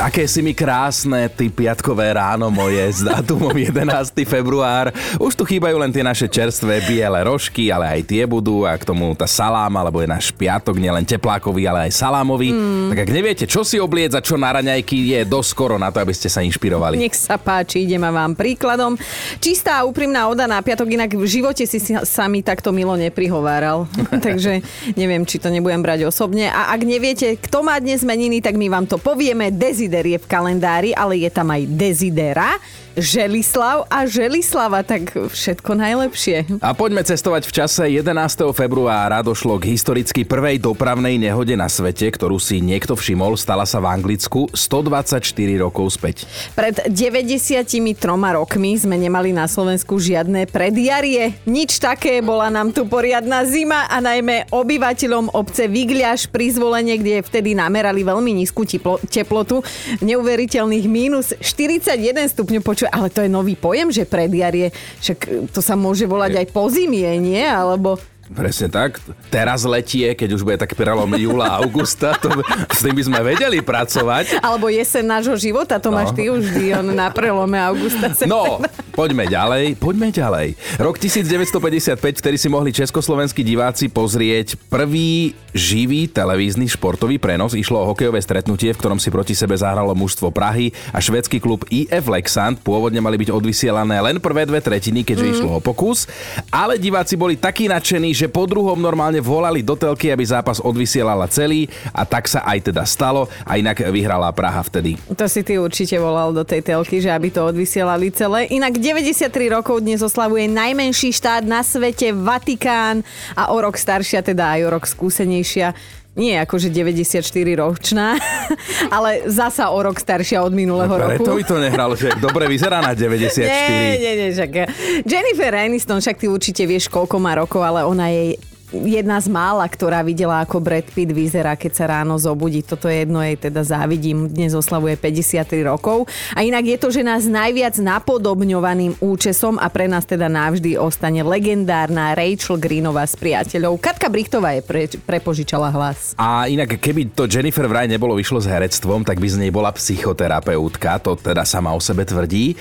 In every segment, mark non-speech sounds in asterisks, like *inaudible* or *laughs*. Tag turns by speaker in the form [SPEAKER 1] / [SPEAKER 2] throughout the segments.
[SPEAKER 1] Aké si mi krásne, ty piatkové ráno moje s dátumom *laughs* 11. február. Už tu chýbajú len tie naše čerstvé biele rožky, ale aj tie budú a k tomu tá salám, alebo je náš piatok nielen teplákový, ale aj salámový. Mm. Tak ak neviete, čo si obliec a čo na raňajky, je dosť skoro na to, aby ste sa inšpirovali.
[SPEAKER 2] Nech sa páči, ideme vám príkladom. Čistá a úprimná oda na piatok, inak v živote si sami takto milo neprihováral. *laughs* Takže neviem, či to nebudem brať osobne. A ak neviete, kto má dnes meniny, tak my vám to povieme. Dezi Desider je v kalendári, ale je tam aj Desidera, Želislav a Želislava, tak všetko najlepšie.
[SPEAKER 1] A poďme cestovať v čase 11. februára. Došlo k historicky prvej dopravnej nehode na svete, ktorú si niekto všimol. Stala sa v Anglicku 124 rokov späť.
[SPEAKER 2] Pred 93 rokmi sme nemali na Slovensku žiadne predjarie. Nič také, bola nám tu poriadna zima a najmä obyvateľom obce Vigliaš pri zvolenie, kde vtedy namerali veľmi nízku teplotu, neuveriteľných mínus 41 stupňov poču, ale to je nový pojem, že predjarie, však to sa môže volať aj pozimie, nie? Alebo
[SPEAKER 1] Presne tak. Teraz letie, keď už bude tak prelom júla a *laughs* augusta, to, s tým by sme vedeli pracovať.
[SPEAKER 2] Alebo jesen nášho života, to no. máš ty už on na prelome augusta. *laughs*
[SPEAKER 1] No, poďme ďalej, poďme ďalej. Rok 1955, ktorý si mohli československí diváci pozrieť prvý živý televízny športový prenos. Išlo o hokejové stretnutie, v ktorom si proti sebe zahralo mužstvo Prahy a švedský klub IF Lexand. Pôvodne mali byť odvysielané len prvé dve tretiny, keďže mm. išlo o pokus. Ale diváci boli takí nadšení, že po druhom normálne volali do telky, aby zápas odvysielala celý a tak sa aj teda stalo a inak vyhrala Praha vtedy.
[SPEAKER 2] To si ty určite volal do tej telky, že aby to odvysielali celé. Inak 93 rokov dnes oslavuje najmenší štát na svete Vatikán a o rok staršia, teda aj o rok skúsenejšia nie akože 94 ročná, *laughs* ale zasa o rok staršia od minulého no,
[SPEAKER 1] roku. Preto to nehralo, že dobre vyzerá na 94. *laughs*
[SPEAKER 2] Nie, nie, nie, však. Jennifer Aniston, však ty určite vieš, koľko má rokov, ale ona je jedna z mála, ktorá videla, ako Brad Pitt vyzerá, keď sa ráno zobudí. Toto je jedno jej teda závidím. Dnes oslavuje 53 rokov. A inak je to žena s najviac napodobňovaným účesom a pre nás teda navždy ostane legendárna Rachel Greenová s priateľov. Katka Brichtová je pre, prepožičala hlas.
[SPEAKER 1] A inak, keby to Jennifer vraj nebolo vyšlo s herectvom, tak by z nej bola psychoterapeutka, to teda sama o sebe tvrdí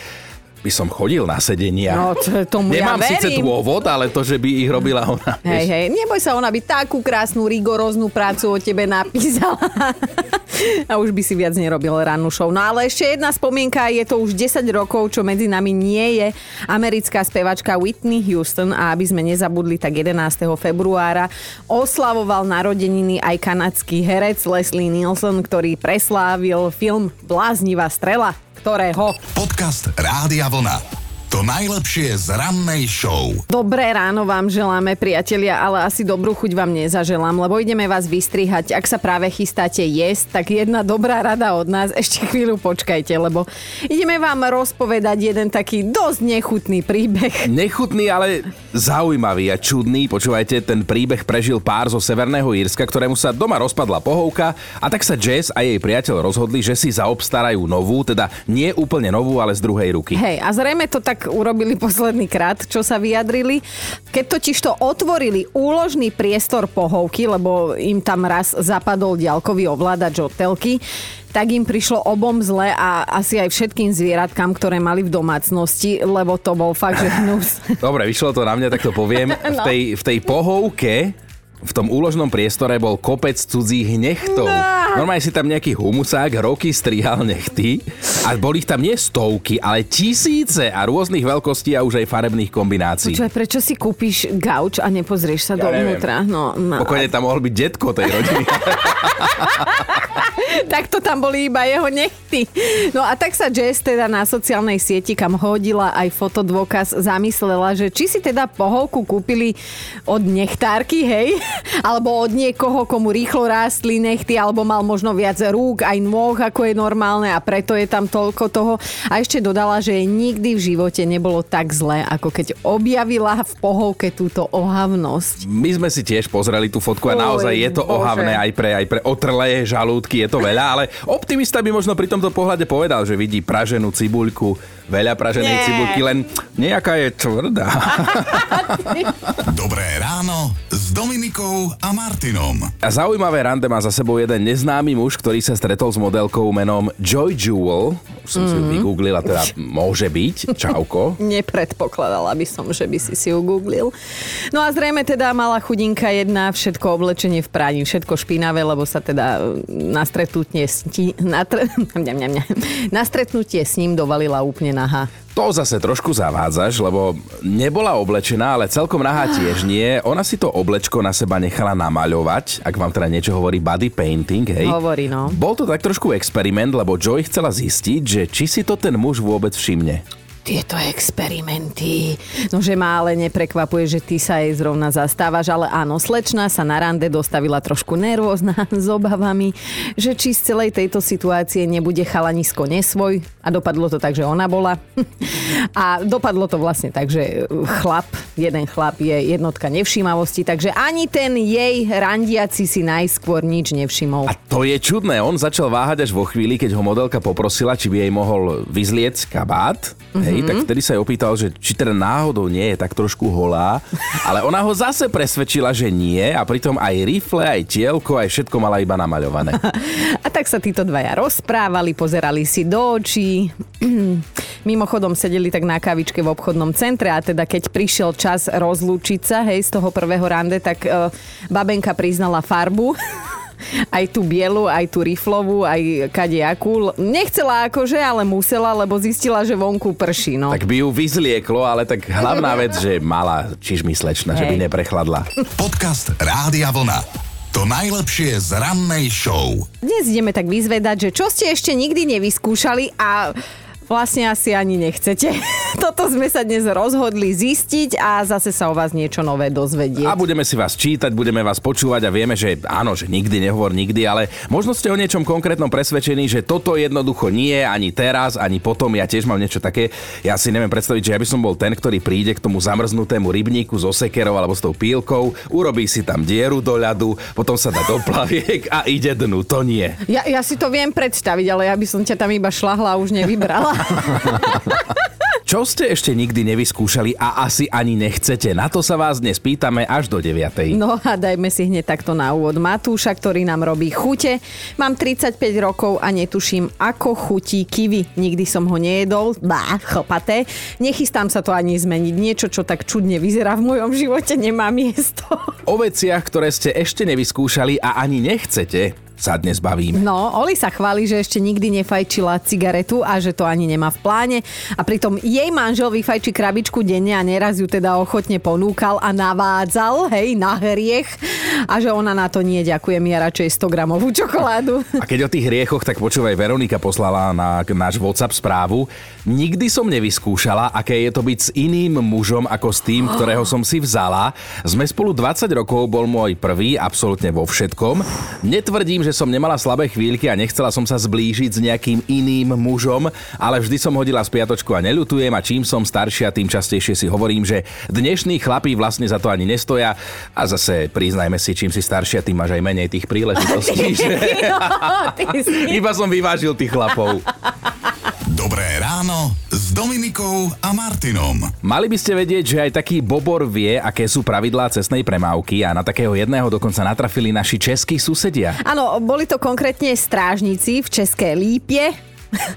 [SPEAKER 1] by som chodil na sedenia.
[SPEAKER 2] No, to, tomu
[SPEAKER 1] Nemám
[SPEAKER 2] ja
[SPEAKER 1] síce dôvod, ale to, že by ich robila ona.
[SPEAKER 2] Hej, hej, neboj sa, ona by takú krásnu, rigoróznu prácu o tebe napísala. *laughs* A už by si viac nerobil rannú show. No ale ešte jedna spomienka, je to už 10 rokov, čo medzi nami nie je americká spevačka Whitney Houston a aby sme nezabudli, tak 11. februára oslavoval narodeniny aj kanadský herec Leslie Nielsen, ktorý preslávil film Bláznivá strela ktorého?
[SPEAKER 3] Podcast Rádia Vlna. To najlepšie z rannej show.
[SPEAKER 2] Dobré ráno vám želáme, priatelia, ale asi dobrú chuť vám nezaželám, lebo ideme vás vystrihať. Ak sa práve chystáte jesť, tak jedna dobrá rada od nás. Ešte chvíľu počkajte, lebo ideme vám rozpovedať jeden taký dosť nechutný príbeh.
[SPEAKER 1] Nechutný, ale zaujímavý a čudný. Počúvajte, ten príbeh prežil pár zo Severného Írska, ktorému sa doma rozpadla pohovka a tak sa Jess a jej priateľ rozhodli, že si zaobstarajú novú, teda nie úplne novú, ale z druhej ruky.
[SPEAKER 2] Hej, a zrejme to tak tak urobili posledný krát, čo sa vyjadrili. Keď totiž to otvorili úložný priestor pohovky, lebo im tam raz zapadol ďalkový ovládač od telky, tak im prišlo obom zle a asi aj všetkým zvieratkám, ktoré mali v domácnosti, lebo to bol fakt, že hnus. *laughs*
[SPEAKER 1] Dobre, vyšlo to na mňa, tak to poviem. No. V, tej, v tej pohovke v tom úložnom priestore bol kopec cudzích nechtov. No. Normálne si tam nejaký humusák roky strihal nechty a boli ich tam nie stovky, ale tisíce a rôznych veľkostí a už aj farebných kombinácií.
[SPEAKER 2] Počúvaj, prečo si kúpiš gauč a nepozrieš sa ja dovnútra? No,
[SPEAKER 1] no. Pokojne tam mohol byť detko tej rodiny. *laughs*
[SPEAKER 2] tak to tam boli iba jeho nechty. No a tak sa Jess teda na sociálnej sieti, kam hodila aj fotodôkaz, zamyslela, že či si teda pohovku kúpili od nechtárky, hej? Alebo od niekoho, komu rýchlo rástli nechty, alebo mal možno viac rúk, aj nôh, ako je normálne a preto je tam toľko toho. A ešte dodala, že nikdy v živote nebolo tak zlé, ako keď objavila v pohovke túto ohavnosť.
[SPEAKER 1] My sme si tiež pozreli tú fotku a naozaj je to Bože. ohavné aj pre, aj pre otrlé žalúdky, je to veľa, ale optimista by možno pri tomto pohľade povedal, že vidí praženú cibuľku, veľa praženej cibulky, len nejaká je tvrdá. *laughs* *laughs*
[SPEAKER 3] Dobré ráno s Dominikou a Martinom.
[SPEAKER 1] A zaujímavé rande má za sebou jeden neznámy muž, ktorý sa stretol s modelkou menom Joy Jewel. Už som mm-hmm. si ju vygooglila, teda môže byť. Čauko. *laughs*
[SPEAKER 2] Nepredpokladala by som, že by si si ju googlil. No a zrejme teda mala chudinka jedna všetko oblečenie v práni, všetko špinavé, lebo sa teda na stretnutie s, tí, na, tr- *laughs* na stretnutie s ním dovalila úplne nahá.
[SPEAKER 1] To zase trošku zavádzaš, lebo nebola oblečená, ale celkom nahá tiež nie. Ona si to oblečko na seba nechala namaľovať, ak vám teda niečo hovorí body painting, hej.
[SPEAKER 2] Hovorí, no.
[SPEAKER 1] Bol to tak trošku experiment, lebo Joy chcela zistiť, že či si to ten muž vôbec všimne
[SPEAKER 2] tieto experimenty. No, že ma ale neprekvapuje, že ty sa jej zrovna zastávaš, ale áno, slečna sa na rande dostavila trošku nervózna *laughs* s obavami, že či z celej tejto situácie nebude chalanisko nesvoj a dopadlo to tak, že ona bola. *laughs* A dopadlo to vlastne tak, že chlap, jeden chlap je jednotka nevšímavosti, takže ani ten jej randiaci si najskôr nič nevšimol.
[SPEAKER 1] A to je čudné, on začal váhať až vo chvíli, keď ho modelka poprosila, či by jej mohol vyzliec kabát. Mm-hmm. Hej, tak vtedy sa jej opýtal, že či teda náhodou nie je tak trošku holá, ale ona ho zase presvedčila, že nie a pritom aj rifle, aj tielko, aj všetko mala iba namaľované. *laughs*
[SPEAKER 2] A tak sa títo dvaja rozprávali, pozerali si do očí. *clears throat* Mimochodom sedeli tak na kavičke v obchodnom centre a teda keď prišiel čas rozlúčiť sa, hej, z toho prvého rande, tak uh, babenka priznala farbu *laughs* aj tú bielu, aj tú riflovú, aj kadejakú. Nechcela akože, ale musela, lebo zistila, že vonku prší. No.
[SPEAKER 1] Tak by ju vyzlieklo, ale tak hlavná vec, že mala čižmy slečna, že by neprechladla.
[SPEAKER 3] Podcast Rádia Vlna. To najlepšie z rannej show.
[SPEAKER 2] Dnes ideme tak vyzvedať, že čo ste ešte nikdy nevyskúšali a vlastne asi ani nechcete. *laughs* Toto sme sa dnes rozhodli zistiť a zase sa o vás niečo nové dozvedieť.
[SPEAKER 1] A budeme si vás čítať, budeme vás počúvať a vieme, že áno, že nikdy nehovor nikdy, ale možno ste o niečom konkrétnom presvedčení, že toto jednoducho nie, ani teraz, ani potom. Ja tiež mám niečo také. Ja si neviem predstaviť, že ja by som bol ten, ktorý príde k tomu zamrznutému rybníku so sekerou alebo s tou pílkou, urobí si tam dieru do ľadu, potom sa dá do *laughs* plaviek a ide dnu. To nie.
[SPEAKER 2] Ja, ja si to viem predstaviť, ale ja by som ťa tam iba šlahla a už nevybrala.
[SPEAKER 1] Čo ste ešte nikdy nevyskúšali a asi ani nechcete? Na to sa vás dnes pýtame až do 9.
[SPEAKER 2] No a dajme si hneď takto na úvod Matúša, ktorý nám robí chute. Mám 35 rokov a netuším, ako chutí kiwi. Nikdy som ho nejedol. Bá, chlpaté. Nechystám sa to ani zmeniť. Niečo, čo tak čudne vyzerá v mojom živote, nemá miesto.
[SPEAKER 1] O veciach, ktoré ste ešte nevyskúšali a ani nechcete, sa dnes bavím.
[SPEAKER 2] No, Oli sa chváli, že ešte nikdy nefajčila cigaretu a že to ani nemá v pláne. A pritom jej manžel vyfajčí krabičku denne a neraz ju teda ochotne ponúkal a navádzal, hej, na hriech. A že ona na to nie ďakujem, ja radšej 100 gramovú čokoládu.
[SPEAKER 1] A keď o tých hriechoch, tak počúvaj, Veronika poslala na náš WhatsApp správu. Nikdy som nevyskúšala, aké je to byť s iným mužom ako s tým, ktorého som si vzala. Sme spolu 20 rokov, bol môj prvý, absolútne vo všetkom. Netvrdím, že že som nemala slabé chvíľky a nechcela som sa zblížiť s nejakým iným mužom, ale vždy som hodila spiatočku a neľutujem a čím som staršia, tým častejšie si hovorím, že dnešní chlapí vlastne za to ani nestoja a zase priznajme si, čím si staršia, tým máš aj menej tých príležitostí. *laughs* Že... Iba som vyvážil tých chlapov.
[SPEAKER 3] Ráno s Dominikou a Martinom.
[SPEAKER 1] Mali by ste vedieť, že aj taký bobor vie, aké sú pravidlá cestnej premávky a na takého jedného dokonca natrafili naši českí susedia.
[SPEAKER 2] Áno, boli to konkrétne strážnici v České Lípie,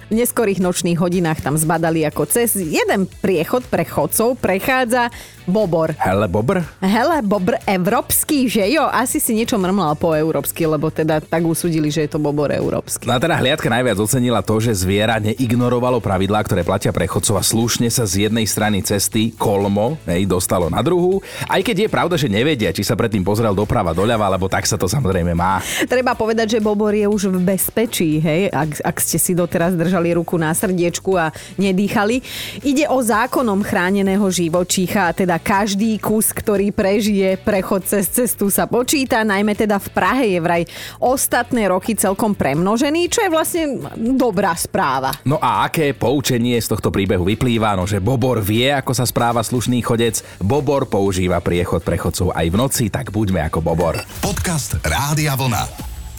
[SPEAKER 2] v neskorých nočných hodinách tam zbadali, ako cez jeden priechod pre chodcov prechádza Bobor.
[SPEAKER 1] Hele Bobr?
[SPEAKER 2] Hele Bobr európsky, že jo? Asi si niečo mrmlal po európsky, lebo teda tak usúdili, že je to Bobor európsky.
[SPEAKER 1] No a teda hliadka najviac ocenila to, že zviera neignorovalo pravidlá, ktoré platia pre chodcov a slušne sa z jednej strany cesty kolmo hej, dostalo na druhú. Aj keď je pravda, že nevedia, či sa predtým pozrel doprava, doľava, lebo tak sa to samozrejme má.
[SPEAKER 2] Treba povedať, že Bobor je už v bezpečí, hej, ak, ak ste si doteraz držali ruku na srdiečku a nedýchali. Ide o zákonom chráneného živočícha, teda teda každý kus, ktorý prežije prechod cez cestu sa počíta, najmä teda v Prahe je vraj ostatné roky celkom premnožený, čo je vlastne dobrá správa.
[SPEAKER 1] No a aké poučenie z tohto príbehu vyplýva? No, že Bobor vie, ako sa správa slušný chodec, Bobor používa priechod prechodcov aj v noci, tak buďme ako Bobor.
[SPEAKER 3] Podcast Rádia Vlna.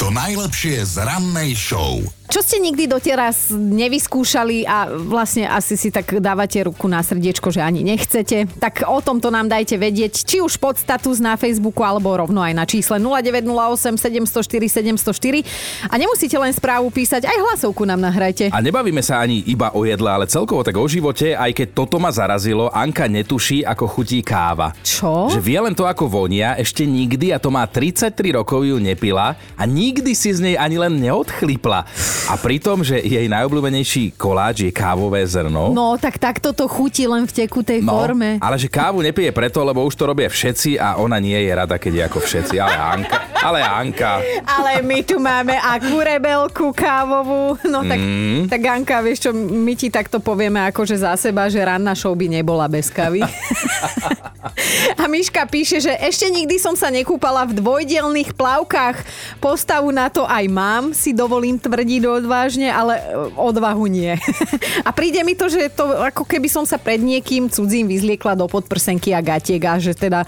[SPEAKER 3] To najlepšie z rannej show.
[SPEAKER 2] Čo ste nikdy doteraz nevyskúšali a vlastne asi si tak dávate ruku na srdiečko, že ani nechcete, tak o tomto nám dajte vedieť, či už pod status na Facebooku alebo rovno aj na čísle 0908 704 704 a nemusíte len správu písať, aj hlasovku nám nahrajte.
[SPEAKER 1] A nebavíme sa ani iba o jedle, ale celkovo tak o živote, aj keď toto ma zarazilo, Anka netuší, ako chutí káva.
[SPEAKER 2] Čo?
[SPEAKER 1] Že vie len to, ako vonia, ešte nikdy, a to má 33 rokov, ju nepila a nikdy si z nej ani len neodchlipla. A pritom, že jej najobľúbenejší koláč je kávové zrno.
[SPEAKER 2] No, tak takto to chutí len v tekutej forme.
[SPEAKER 1] ale že kávu nepije preto, lebo už to robia všetci a ona nie je rada, keď je ako všetci. Ale Anka, ale Anka.
[SPEAKER 2] Ale my tu máme akú rebelku kávovú. No tak, mm. tak Anka, vieš čo, my ti takto povieme akože za seba, že ranná show by nebola bez kávy. *laughs* A Miška píše, že ešte nikdy som sa nekúpala v dvojdielných plavkách. Postavu na to aj mám, si dovolím tvrdiť odvážne, ale e, odvahu nie. *laughs* A príde mi to, že to ako keby som sa pred niekým cudzím vyzliekla do podprsenky a gatiek a že teda e,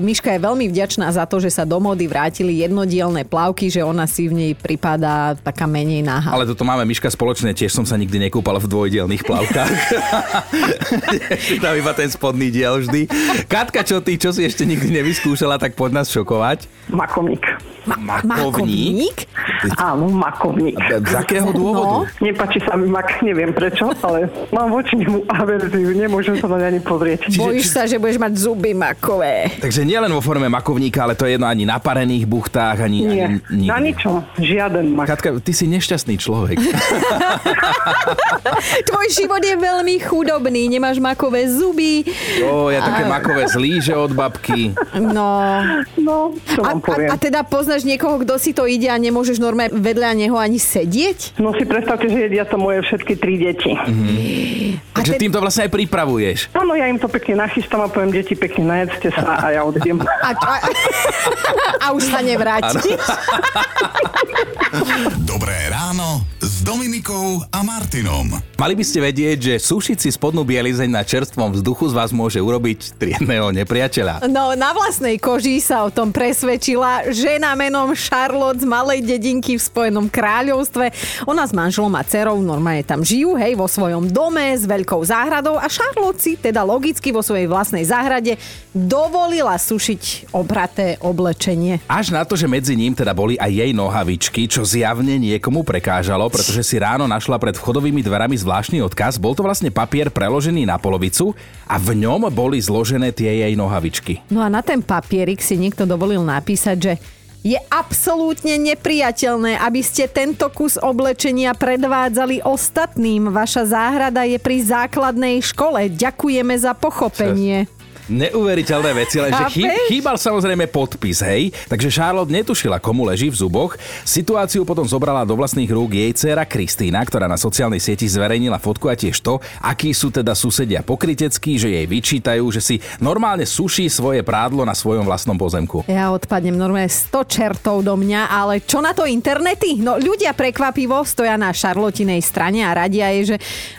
[SPEAKER 2] Miška je veľmi vďačná za to, že sa do mody vrátili jednodielne plavky, že ona si v nej pripadá taká menej náha.
[SPEAKER 1] Ale toto máme Miška spoločné, tiež som sa nikdy nekúpala v dvojdielných plavkách. *laughs* Tam iba ten spodný diel vždy. Katka, čo ty, čo si ešte nikdy nevyskúšala, tak poď nás šokovať.
[SPEAKER 4] Makovník.
[SPEAKER 1] Ma-
[SPEAKER 2] Makovník?
[SPEAKER 4] Áno, makovník.
[SPEAKER 1] Z akého dôvodu?
[SPEAKER 4] Nepáči sa mi mak, neviem prečo, ale mám voči nemu averziu, nemôžem sa na ani pozrieť.
[SPEAKER 1] Čiže-
[SPEAKER 2] Bojíš sa, že budeš mať zuby makové.
[SPEAKER 1] Takže nielen vo forme makovníka, ale to je jedno ani na parených buchtách, ani,
[SPEAKER 4] Nie,
[SPEAKER 1] ani nikde.
[SPEAKER 4] na ničom, žiaden mak.
[SPEAKER 1] Katka, ty si nešťastný človek. *laughs*
[SPEAKER 2] Tvoj život je veľmi chudobný, nemáš makové zuby.
[SPEAKER 1] Jo, ja také makové zlíže od babky.
[SPEAKER 2] No.
[SPEAKER 4] No, čo
[SPEAKER 2] A,
[SPEAKER 4] vám poviem.
[SPEAKER 2] a, a teda poznáš niekoho, kto si to ide a nemôžeš normálne vedľa neho ani sedieť?
[SPEAKER 4] No si predstavte, že jedia to moje všetky tri deti.
[SPEAKER 1] Takže
[SPEAKER 2] te-
[SPEAKER 1] týmto vlastne aj pripravuješ.
[SPEAKER 4] Áno, ja im to pekne nachystám a poviem, deti, pekne najedzte sa a ja odjdem.
[SPEAKER 2] A, a, a už sa nevráti. *laughs*
[SPEAKER 3] Dobré ráno s Dominikou a Martinom.
[SPEAKER 1] Mali by ste vedieť, že sušiť si spodnú bielizeň na čerstvom vzduchu z vás môže urobiť triedného nepriateľa.
[SPEAKER 2] No, na vlastnej koži sa o tom presvedčila žena menom Charlotte z malej dedinky v Spojenom kráľovstve. Ona s manželom a dcerou normálne tam žijú, hej, vo svojom dome s veľkou záhradou a Charlotte si teda logicky vo svojej vlastnej záhrade dovolila sušiť obraté oblečenie.
[SPEAKER 1] Až na to, že medzi ním teda boli aj jej nohavičky, čo zjavne niekomu prekážalo, pretože si ráno našla pred vchodovými dverami zvláštny odkaz. Bol to vlastne papier preložený na polovicu a v ňom boli zložené tie jej nohavičky.
[SPEAKER 2] No a na ten papierik si niekto dovolil napísať, že je absolútne nepriateľné, aby ste tento kus oblečenia predvádzali ostatným. Vaša záhrada je pri základnej škole. Ďakujeme za pochopenie.
[SPEAKER 1] Neuveriteľné veci, lenže
[SPEAKER 2] Chápeš?
[SPEAKER 1] chýbal samozrejme podpis, hej. Takže Charlotte netušila, komu leží v zuboch. Situáciu potom zobrala do vlastných rúk jej dcéra Kristýna, ktorá na sociálnej sieti zverejnila fotku a tiež to, akí sú teda susedia pokryteckí, že jej vyčítajú, že si normálne suší svoje prádlo na svojom vlastnom pozemku.
[SPEAKER 2] Ja odpadnem normálne 100 čertov do mňa, ale čo na to internety? No ľudia prekvapivo stoja na Šarlotinej strane a radia jej, že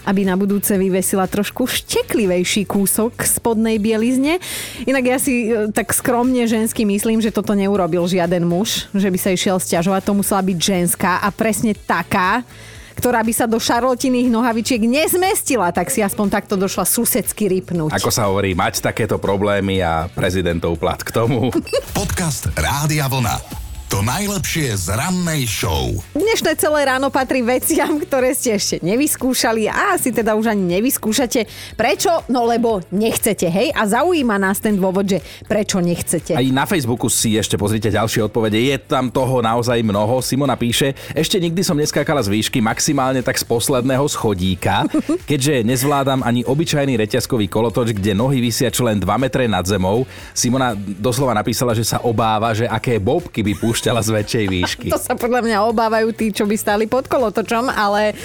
[SPEAKER 2] aby na budúce vyvesila trošku šteklivejší kúsok spodnej bielizne. Inak ja si e, tak skromne žensky myslím, že toto neurobil žiaden muž, že by sa išiel stiažovať, to musela byť ženská a presne taká, ktorá by sa do šarlotiných nohavičiek nezmestila, tak si aspoň takto došla susedsky rypnúť.
[SPEAKER 1] Ako sa hovorí, mať takéto problémy a prezidentov plat k tomu.
[SPEAKER 3] Podcast Rádia Vlna. To najlepšie z rannej show.
[SPEAKER 2] Dnešné celé ráno patrí veciam, ktoré ste ešte nevyskúšali a asi teda už ani nevyskúšate. Prečo? No lebo nechcete, hej? A zaujíma nás ten dôvod, že prečo nechcete.
[SPEAKER 1] Aj na Facebooku si ešte pozrite ďalšie odpovede. Je tam toho naozaj mnoho. Simona píše, ešte nikdy som neskákala z výšky, maximálne tak z posledného schodíka, *laughs* keďže nezvládam ani obyčajný reťazkový kolotoč, kde nohy vysia čo len 2 metre nad zemou. Simona doslova napísala, že sa obáva, že aké bobky by púšťala z väčšej výšky. *laughs*
[SPEAKER 2] To sa podľa mňa obávajú tí, čo by stáli pod kolotočom, ale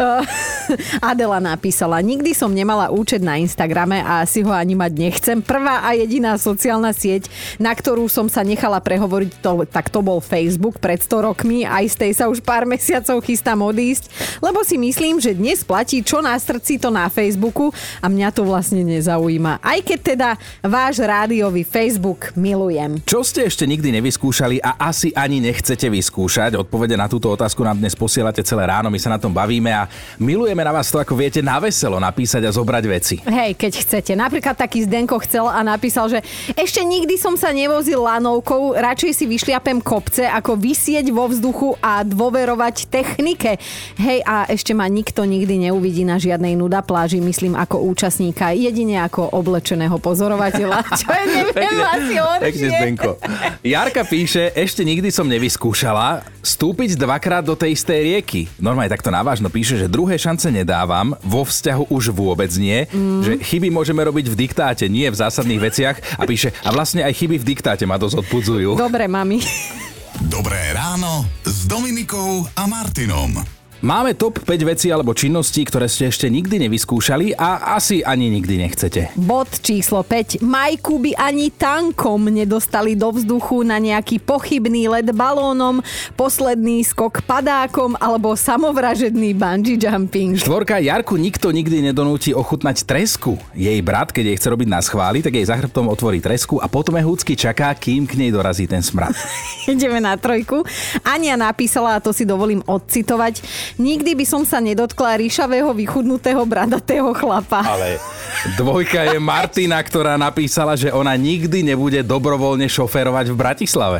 [SPEAKER 2] uh, *laughs* Adela napísala, nikdy som nemala účet na Instagrame a si ho ani mať nechcem. Prvá a jediná sociálna sieť, na ktorú som sa nechala prehovoriť, to, tak to bol Facebook pred 100 rokmi. Aj z tej sa už pár mesiacov chystám odísť, lebo si myslím, že dnes platí čo na srdci, to na Facebooku a mňa to vlastne nezaujíma. Aj keď teda váš rádiový Facebook milujem.
[SPEAKER 1] Čo ste ešte nikdy nevyskúšali a asi ani nechcete vyskúšať? Odpovede na túto otázku nám dnes posielate celé ráno, my sa na tom bavíme a milujeme na vás to, ako viete, na veselo napísať a zobrať veci.
[SPEAKER 2] Hej, keď chcete. Napríklad taký Zdenko chcel a napísal, že ešte nikdy som sa nevozil lanovkou, radšej si vyšliapem kopce, ako vysieť vo vzduchu a dôverovať technike. Hej, a ešte ma nikto nikdy neuvidí na žiadnej nuda pláži, myslím ako účastníka, jedine ako oblečeného pozorovateľa. *laughs* Čo je, neviem, asi
[SPEAKER 1] Pekne. Zdenko. Jarka píše, ešte nikdy som nevyskúšala vstúpiť dvakrát do tej istej rieky. Normálne takto navážno píše, že druhé šance nedávam, vo vzťahu už vôbec nie, mm. že chyby môžeme robiť v diktáte, nie v zásadných veciach a píše, a vlastne aj chyby v diktáte ma dosť odpudzujú.
[SPEAKER 2] Dobre, mami.
[SPEAKER 3] Dobré ráno s Dominikou a Martinom.
[SPEAKER 1] Máme top 5 vecí alebo činností, ktoré ste ešte nikdy nevyskúšali a asi ani nikdy nechcete.
[SPEAKER 2] Bod číslo 5. Majku by ani tankom nedostali do vzduchu na nejaký pochybný let balónom, posledný skok padákom alebo samovražedný bungee jumping.
[SPEAKER 1] Štvorka Jarku nikto nikdy nedonúti ochutnať tresku. Jej brat, keď jej chce robiť na schváli, tak jej za hrbtom otvorí tresku a potom húcky čaká, kým k nej dorazí ten smrad. *laughs*
[SPEAKER 2] Ideme na trojku. Ania napísala, a to si dovolím odcitovať, nikdy by som sa nedotkla ríšavého, vychudnutého, bradatého chlapa.
[SPEAKER 1] Ale dvojka je Martina, ktorá napísala, že ona nikdy nebude dobrovoľne šoférovať v Bratislave.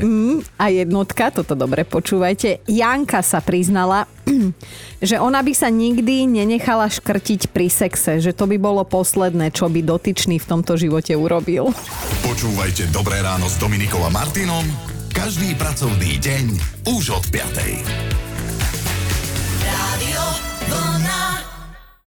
[SPEAKER 2] A jednotka, toto dobre počúvajte, Janka sa priznala, *clears throat* že ona by sa nikdy nenechala škrtiť pri sexe, že to by bolo posledné, čo by dotyčný v tomto živote urobil.
[SPEAKER 3] Počúvajte Dobré ráno s Dominikou a Martinom každý pracovný deň už od 5.